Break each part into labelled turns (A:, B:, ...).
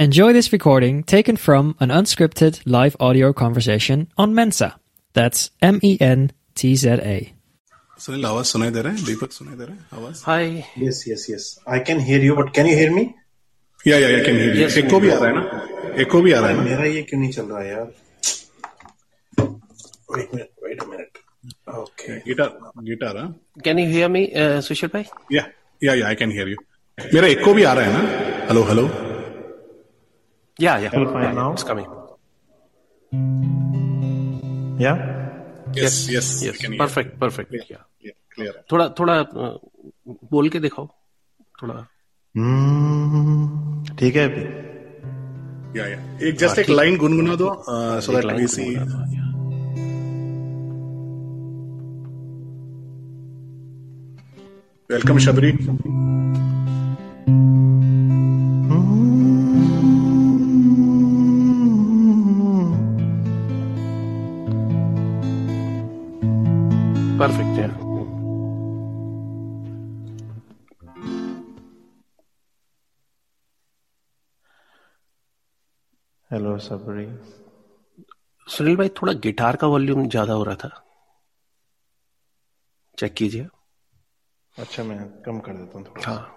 A: Enjoy this recording taken from an unscripted live audio conversation on Mensa. That's M E N T Z A.
B: Sunil, आवाज सुनाई दे रहा है?
C: Hi.
D: Yes, yes, yes. I can hear you, but can you hear me?
B: Yeah, yeah, yeah, I can hear you.
C: Yes,
B: एको भी आ रहा है ना? एको भी आ रहा है ना?
D: मेरा ये Wait a minute, wait a minute. Okay.
B: Guitar, guitar.
C: Can you hear me, uh, Sushil?
B: Yeah, yeah, yeah, I can hear you. मेरा एको भी आ रहा है ना? Hello, hello.
C: Yeah, yeah.
D: Well, fine
C: yeah,
D: now.
C: It's coming.
D: Yeah?
B: Yes yes
C: Yes. yes. Perfect. Perfect. Clear, Yeah.
B: Clear है
C: थोड़ा थोड़ा uh, बोल के दिखाओ थोड़ा
D: Hmm, ठीक है अभी
B: या या एक जस्ट एक लाइन गुनगुना दो so that we see welcome Shabari
C: perfect yeah.
D: Hello Sabari
C: Sunil भाई थोड़ा गिटार का वॉल्यूम ज़्यादा हो रहा था। चेक कीजिए।
D: अच्छा मैं कम कर देता हूँ थोड़ा।
C: हाँ।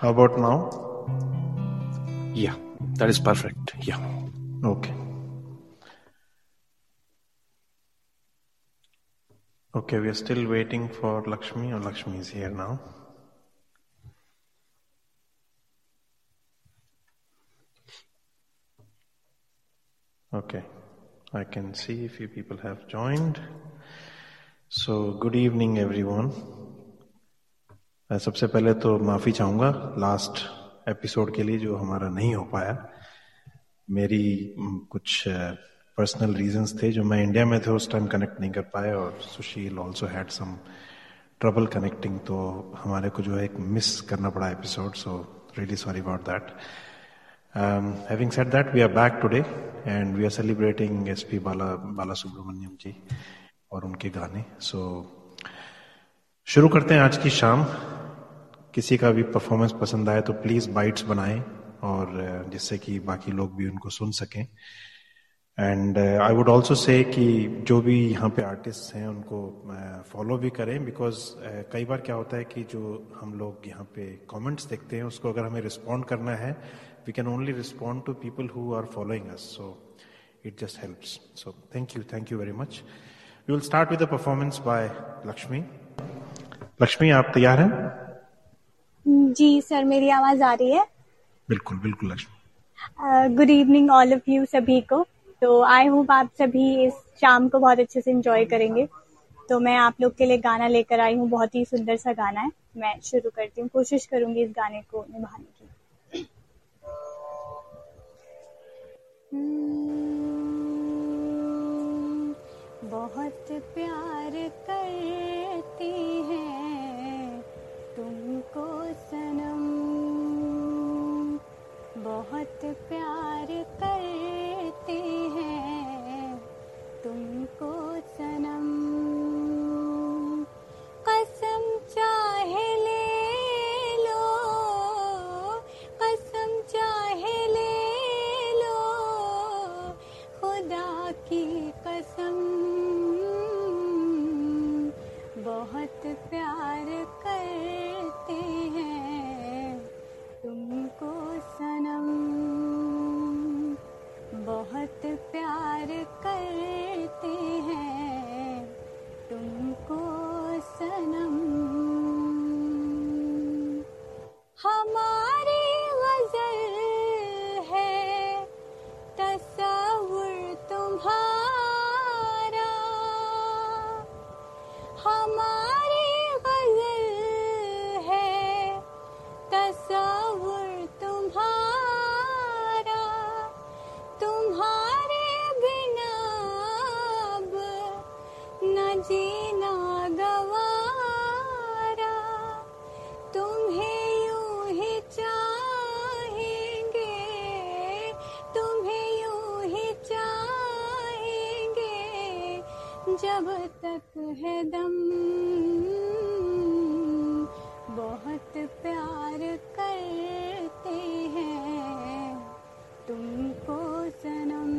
D: How about now?
C: Yeah, that is perfect. Yeah.
D: Okay. Okay, we are still waiting for Lakshmi, or Lakshmi is here now. Okay, I can see a few people have joined. So, good evening, everyone. मैं सबसे पहले तो माफ़ी चाहूँगा last episode के लिए जो हमारा नहीं हो पाया। मेरी कुछ पर्सनल रीजंस थे जो मैं इंडिया में थे उस टाइम कनेक्ट नहीं कर पाए और Sushil also had some trouble connecting तो हमारे को जो है एक मिस करना पड़ा episode so really sorry about that having said that we are back today and we are celebrating S P Bala Bala Subrahmanyam ji और उनके गाने। सो so, शुरू करते हैं आज की शाम। किसी का भी परफॉर्मेंस पसंद आए तो प्लीज़ बाइट्स बनाएँ और जिससे कि बाकी लोग भी उनको सुन सकें। And I would also say कि जो भी यहाँ पे आर्टिस्ट हैं उनको फॉलो भी करें बिकॉज़ कई बार क्या होता है कि जो हम लोग यहाँ पे कमेंट्स देखते हैं उसको अगर हमें रिस्पॉन्ड करना है we can only respond to people who are following us so it just helps so thank you thank you very much we will start with the performance by Lakshmi Lakshmi आप तैयार हैं?
E: जी sir मेरी आवाज़ आ रही है?
D: बिल्कुल बिल्कुल Lakshmi.
E: Good evening all of you सभी को। तो आई होप आप सभी इस शाम को बहुत अच्छे से एंजॉय करेंगे। तो मैं आप लोग के लिए गाना लेकर आई हूँ। बहुत ही सुंदर सा गाना है। मैं शुरू करती हूँ। कोशिश करूँगी इस गाने को निभाने की। हम्म, बहुत प्यार करती हैं तुमको सनम। बहुत प्यार करते हैं तुमको सनम। जब तक है दम, बहुत प्यार करते हैं तुमको सनम।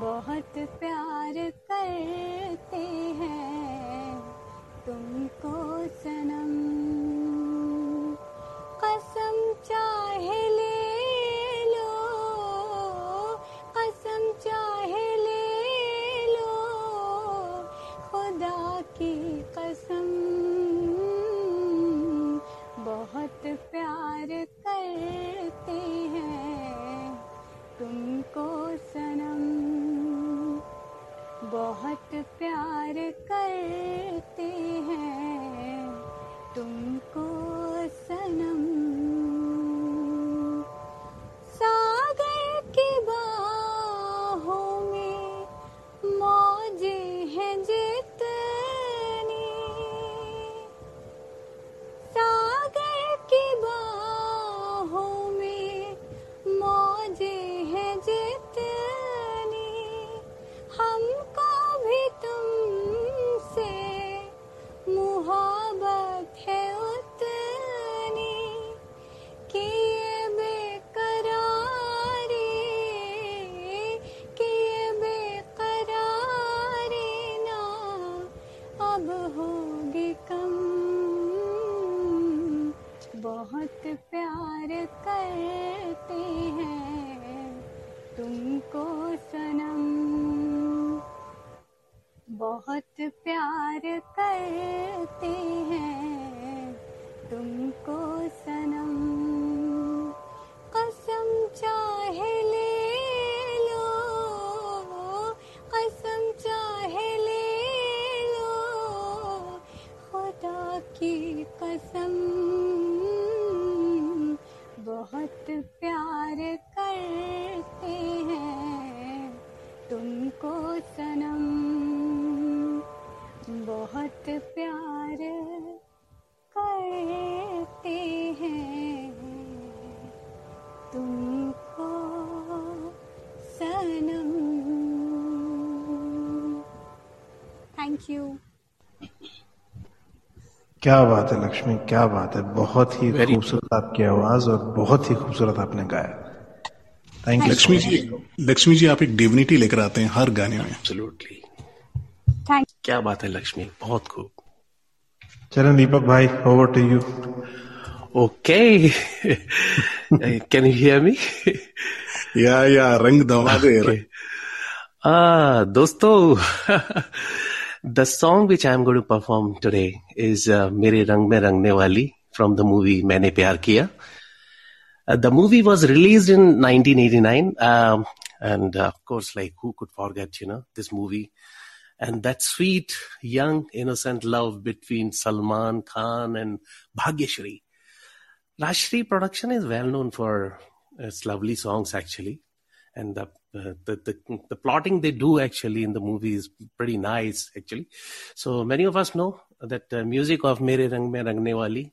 E: बहुत प्यार करते हैं तुमको सनम। कसम चाहे तुमको सनम। बहुत प्यार करते हैं तुमको। बहुत प्यार करते हैं।
F: क्या बात है लक्ष्मी क्या बात है। बहुत ही खूबसूरत आपकी आवाज़ और बहुत ही खूबसूरत आपने गाया। थैंक यू
B: लक्ष्मी जी लक्ष्मी जी आप एक डिविनिटी लेकर आते हैं हर गाने में।
C: एब्सोल्युटली
E: थैंक
C: क्या बात है लक्ष्मी बहुत खूब।
F: चलन दीपक भाई over to you
C: okay can you hear me
B: yeah yeah रंग दमा दे
C: Ah, dosto, the song which I'm going to perform today is uh, Mere Rang Mein Rangne Wali from the movie Maine Pyar Kiya. Uh, the movie was released in 1989, um, and uh, of course, like who could forget, you know, this movie and that sweet, young, innocent love between Salman Khan and Bhagyashri. Rashri production is well known for its lovely songs, actually, and the the, the the plotting they do actually in the movie is pretty nice actually so many of us know that the music of mere rang mein rangne wali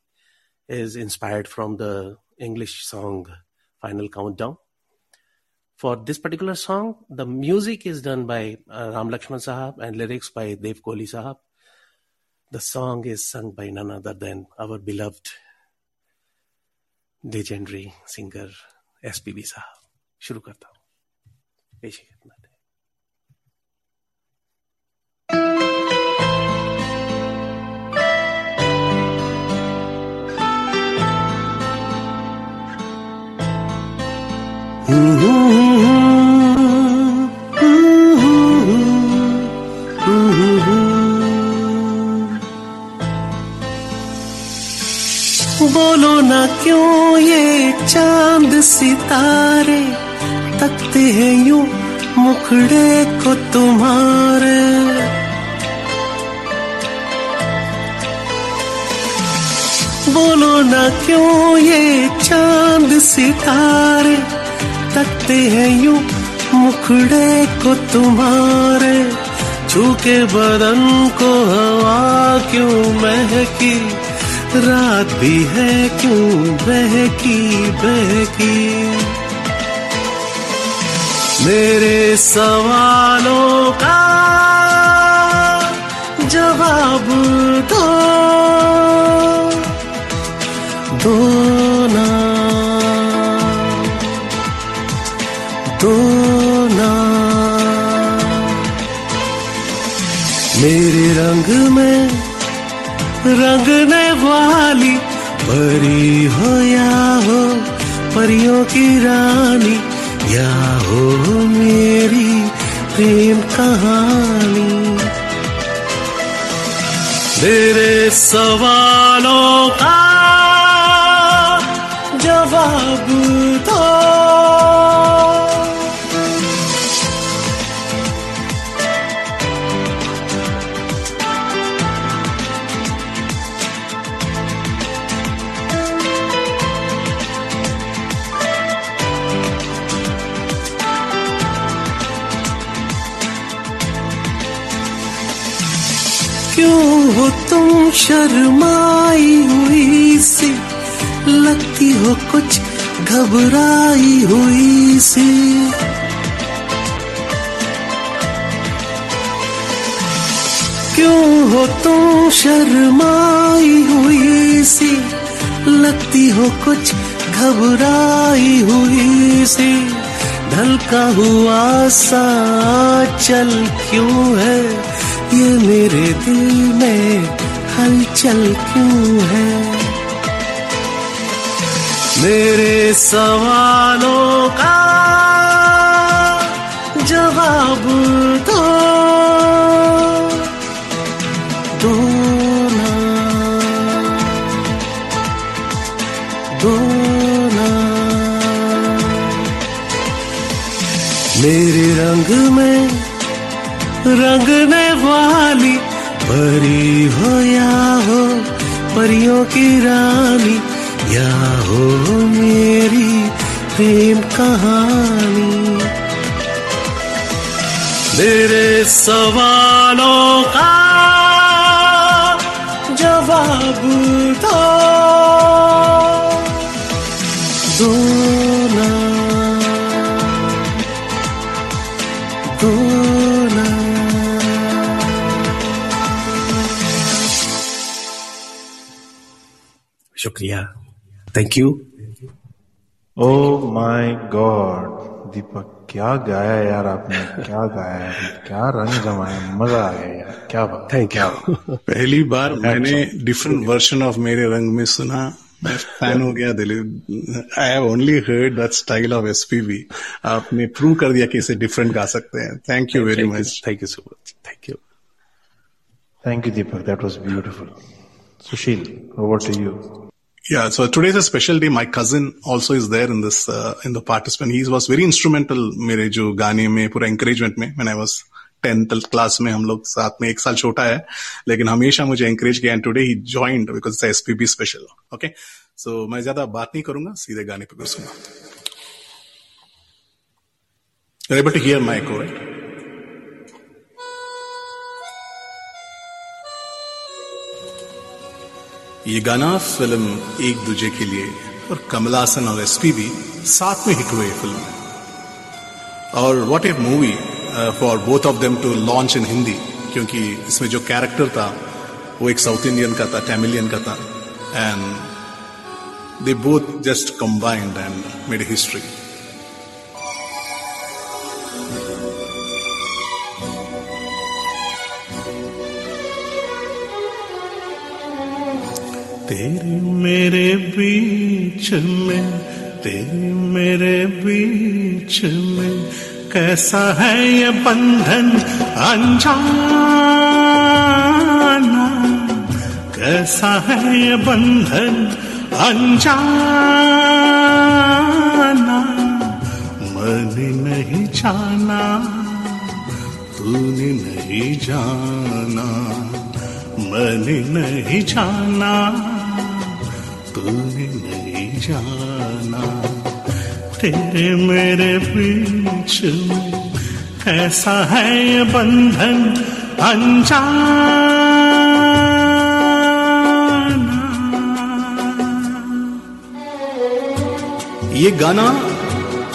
C: is inspired from the english song final countdown for this particular song the music is done by uh, ram lakshman sahab and lyrics by dev kohli sahab the song is sung by none other than our beloved legendary singer spb sahab शुरू करता हूँ बोलो ना क्यों ये चाँद सितारे? तकते हैं यूँ मुखड़े को तुम्हारे। बोलो ना क्यों ये चाँद सितारे तकते हैं यूँ मुखड़े को तुम्हारे? छू के बदन को हवा क्यों महकी? रात भी है क्यों बहकी बहकी? मेरे सवालों का जवाब दो। दो ना। दो ना। मेरे रंग में रंगने वाली परी हो या हो परियों की रानी या हो मेरी प्रेम कहानी। मेरे सवालों का जवाब दो। क्यों हो तुम शर्माई हुई सी? लगती हो कुछ घबराई हुई सी? क्यों हो तुम शर्माई हुई सी? लगती हो कुछ घबराई हुई सी? ढलका हुआ सा चल क्यों है? ये मेरे दिल में हलचल क्यों है? मेरे सवालों का जवाब दो दो दो मेरे रंग में रंगने वाली परी हो या हो, परियों की रानी, या हो मेरी प्रेम कहानी। मेरे सवालों का जवाब दो। शुक्रिया। Thank you
F: oh my god Deepak क्या गाया यार आपने? क्या गाया यार? क्या रंग जमाया मज़ा आ गया यार। क्या बात।
C: थैंक यू
B: पहली बार मैंने डिफरेंट वर्जन ऑफ़ मेरे रंग में सुना। मैं फ़ैन हो गया Dilip I have only heard that style of SPB आपने प्रूव कर दिया कि इसे डिफरेंट गा सकते हैं। Thank you very much
C: thank you so much thank you
F: thank you Deepak. That was beautiful Sushil over to you
B: Yeah, so today is a special day. My cousin also is there in this uh, in the participant. He was very instrumental मेरे जो गाने में पूरा encouragement में when I was tenth class में हम लोग साथ में एक साल छोटा है लेकिन हमेशा मुझे एंकरेज किया and today he joined because it's SPB special okay so मैं ज़्यादा बात नहीं करूँगा सीधे गाने पे घुसूँगा able to hear my echo, right? ये गाना फ़िल्म एक दूजे के लिए और कमलासन और एसपीबी साथ में हिट हुए फ़िल्म। और what a movie for both of them to launch in Hindi क्योंकि इसमें जो कैरेक्टर था, वो एक साउथ इंडियन का था टैमिलियन का था and they both just combined and made history
C: तेरे मेरे बीच में, तेरे मेरे बीच में कैसा है ये बंधन अनजाना? कैसा है ये बंधन अनजाना? मन नहीं जाना, तूने नहीं जाना, मन नहीं जाना। तूने नहीं जाना, तेरे मेरे बीच में कैसा है ये बंधन अनजाना।
B: ये गाना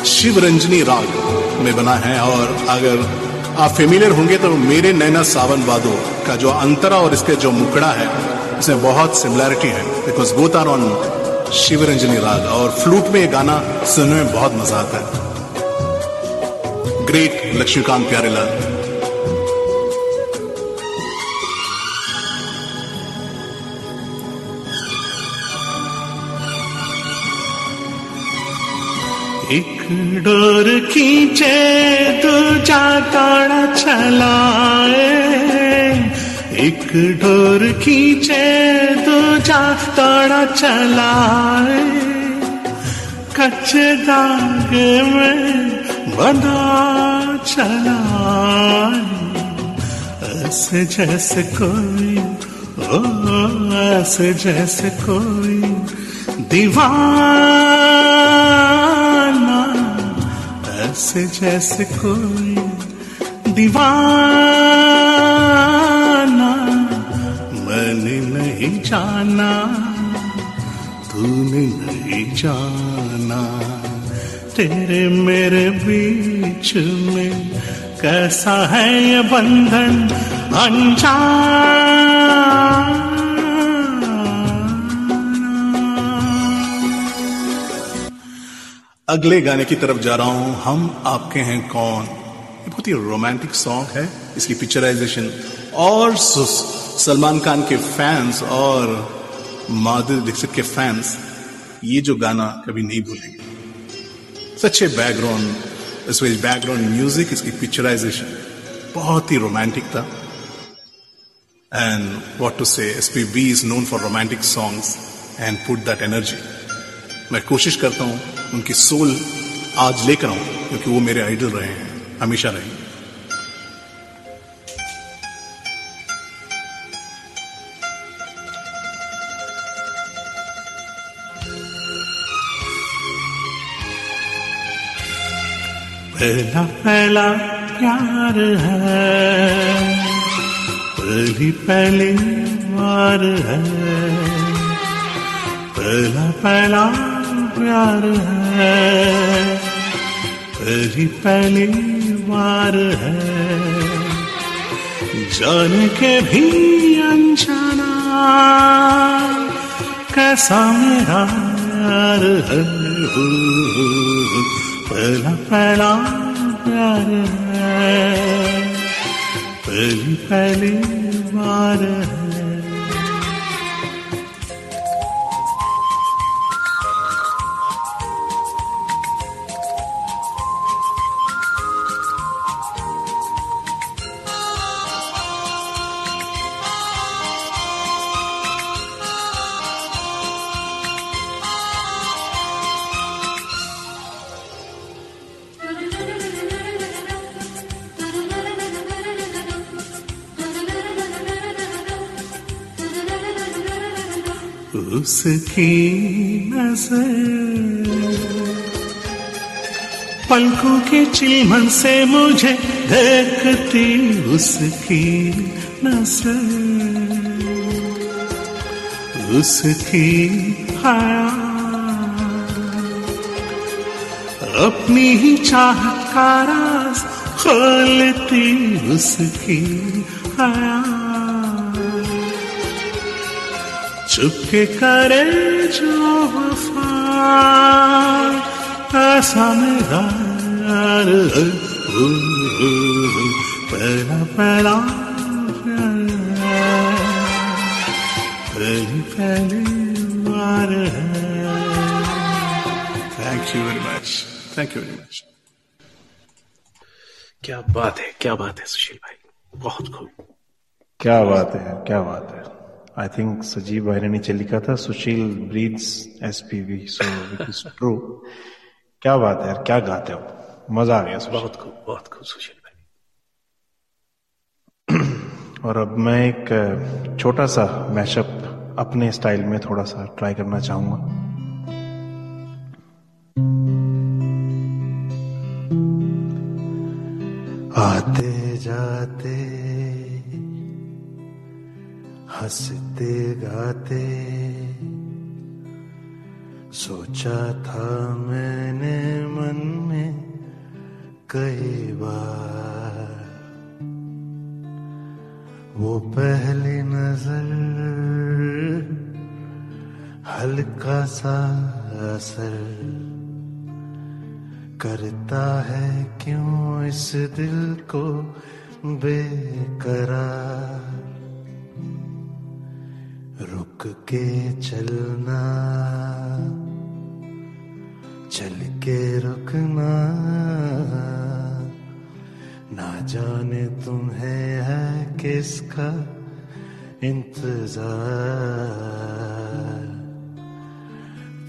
B: शिव रंजनी राग
G: में बना है और अगर आप फेमिलियर होंगे तो मेरे नैना सावन वादो का जो अंतरा और इसके जो मुकड़ा है, इसमें बहुत सिमिलैरिटी है। Because both are on Shivranjani राग और फ्लूट में ये गाना सुनने में बहुत मज़ा आता है। ग्रेट लक्ष्मीकांत प्यारेलाल
B: एक डोर खींचे, दूजा ताड़ा चलाए। डोर खींचे दूजा ताड़ा चलाए कच्चे दाग में बंधा चलाए ऐसे जैसे कोई, ओ, ऐसे जैसे कोई दीवाना। ऐसे जैसे कोई दीवाना। नहीं जाना, तूने नहीं जाना। तेरे मेरे बीच में कैसा है ये बंधन
G: अगले गाने की तरफ़ जा रहा हूँ। हम आपके हैं कौन? ये बहुत ही रोमांटिक सॉन्ग है। इसकी पिक्चराइजेशन और सु- सलमान खान के फैंस और माधुरी दीक्षित के फैंस ये जो गाना कभी नहीं भूलेंगे। सच्चे बैकग्राउंड इसमें बैकग्राउंड म्यूज़िक इसकी पिक्चराइजेशन बहुत ही रोमांटिक था। And what to say S P B is known for romantic songs and put that energy मैं कोशिश करता हूँ उनकी सोल आज लेकर आऊँ, क्योंकि वो मेरे आइडल रहे हैं, हमेशा रहेंगे।
B: पहला पहला प्यार है, पहली पहली बार है। पहला पहला प्यार है, पहली पहली बार है। जान के भी अनजाना कैसा मेरा यार है। पहला पहला प्यार है पहली पहली बार है। उसकी नज़र। पलकों के चिलमन से मुझे देखती उसकी नज़र। उसकी हया। अपनी ही चाहत का राज खोलती उसकी हया। चुपके करे जो वफा ऐसा ओ, पहला पहला पहली पहली बार है।
G: Thank you very much thank you very much
C: क्या बात है क्या बात है सुशील भाई। बहुत खूब।
D: क्या बात है क्या बात है। आई थिंक सजीव भाई ने नीचे लिखा था Sushil breathes S P B so true क्या बात है यार क्या गाते हो मज़ा आ गया
C: बहुत खूब बहुत खूब सुशील भाई
D: और अब मैं एक छोटा सा मैशअप अपने स्टाइल में थोड़ा सा ट्राई करना चाहूँगा। आते जाते हँसते गाते। सोचा था मैंने मन में कई बार। वो पहली नज़र हल्का सा असर करता है क्यों इस दिल को बेकरार? के चलना, चल के रुकना ना जाने तुम्हें है किसका इंतज़ार।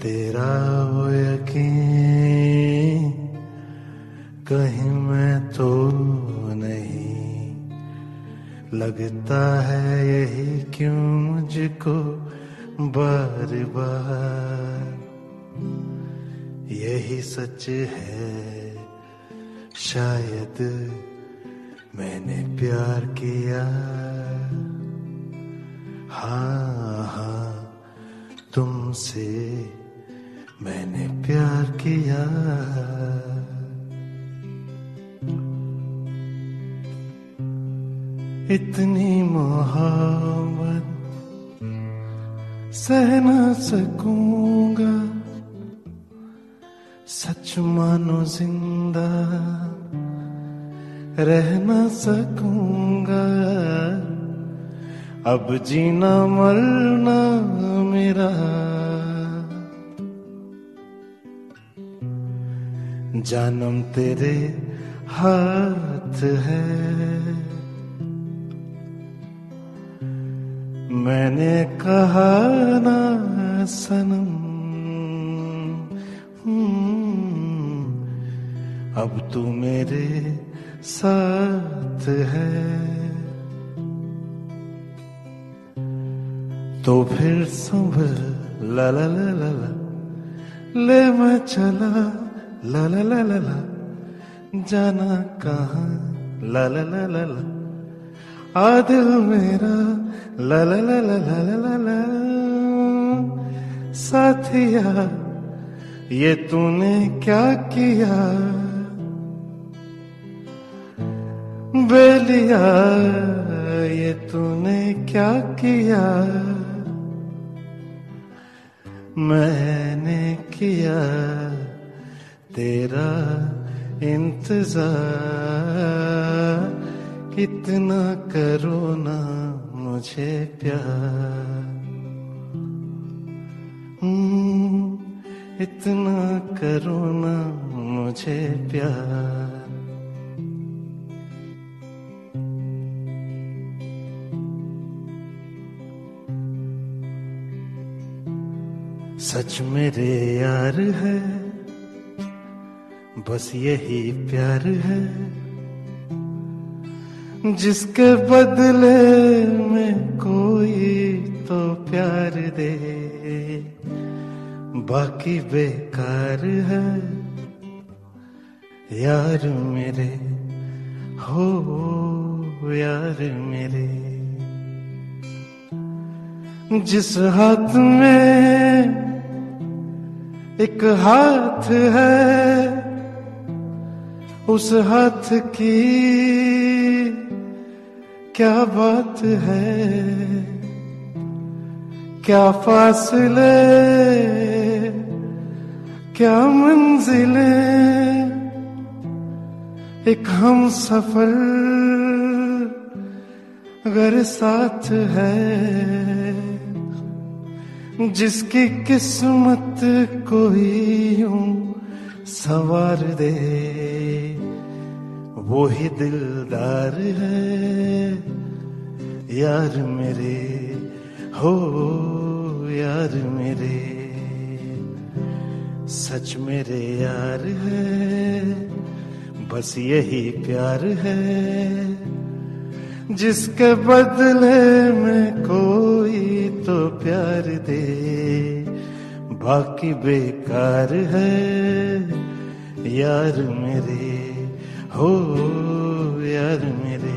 D: तेरा वो यकीन कहीं मैं तो नहीं। लगता है यही क्यों मुझको बार बार। यही सच है। शायद मैंने प्यार किया। हाँ हाँ तुमसे मैंने प्यार किया। इतनी मोहब्बत सह ना सकूँगा। सच मानो ज़िंदा रह ना सकूँगा। अब जीना मरना मेरा। जानम तेरे हाथ है। मैंने कहा ना सनम। हम्म, अब तू मेरे साथ है। तो फिर संभल ला ला ला ला ला। ले मैं चला ला ला ला ला ला। जाना कहाँ ला ला ला ला ला। आ दिल मेरा, ला ला ला ला ला ला ला ला। साथिया, ये तूने क्या किया? बेलिया, ये तूने क्या किया? मैंने किया तेरा इंतज़ार। कितना करो ना मुझे प्यार। हम्म, इतना करो ना मुझे प्यार। सच मेरे यार है बस यही प्यार है। जिसके बदले में कोई तो प्यार दे। बाकी बेकार है। यार मेरे, हो यार मेरे। जिस हाथ में एक हाथ है, उस हाथ की क्या बात है? क्या फासले? क्या मंजिले? एक हम सफ़र अगर साथ है, जिसकी किस्मत कोई यूँ सवार दे। वो ही दिलदार है, यार मेरे, हो यार मेरे। सच मेरे यार है, बस यही प्यार है, जिसके बदले में कोई तो प्यार दे। बाकी बेकार है, यार मेरे। हो यार मेरे।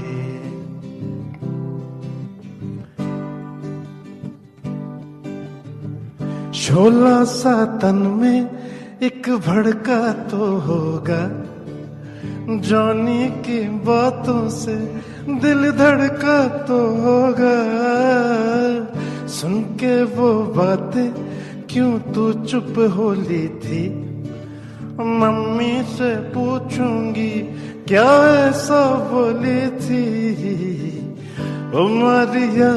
D: शोला सा तन में एक भड़का तो होगा। जानी की बातों से दिल धड़का तो होगा। सुन के वो बातें क्यों तू चुप हो ली थी? मम्मी से पूछूँगी क्या ऐसा बोली थी? ओ मारिया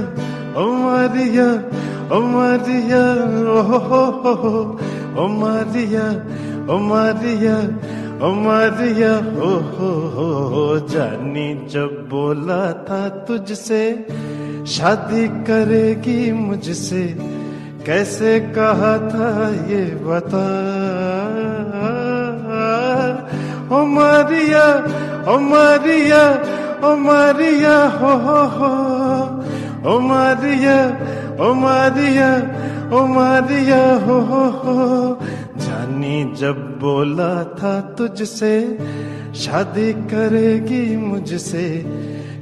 D: ओ मारिया ओ मारिया हो हो हो ओ मारिया ओ मारिया ओ मारिया हो हो हो हो। जानी जब बोला था तुझसे, शादी करेगी मुझसे। कैसे कहा था ये बता? ओ मारिया ओ मारिया ओ मारिया, हो हो हो। ओ मारिया ओ मारिया ओ मारिया, हो हो हो। जानी जब बोला था तुझसे, शादी करेगी मुझसे।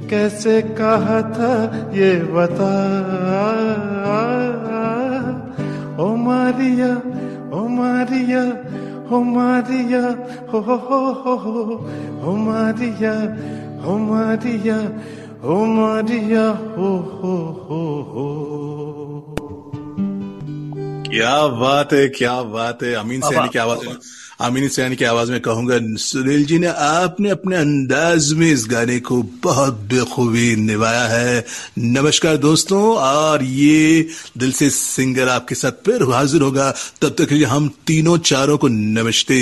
D: कैसे कहा था ये बता। ओ मारिया ओ मारिया ओ मारिया हो हो हो हो हो मारिया हो मारिया हो मारिया हो हो हो हो
B: क्या बात है क्या बात है। अमीन सैनी की आवाज़ में अमीन सैनी की आवाज़ में कहूँगा, सुनील जी ने आपने अपने अंदाज में इस गाने को बहुत बेखूबी निभाया है। नमस्कार दोस्तों, और ये दिल से सिंगर आपके साथ फिर हाजिर होगा। तब तक हम तीनों चारों को नमस्ते।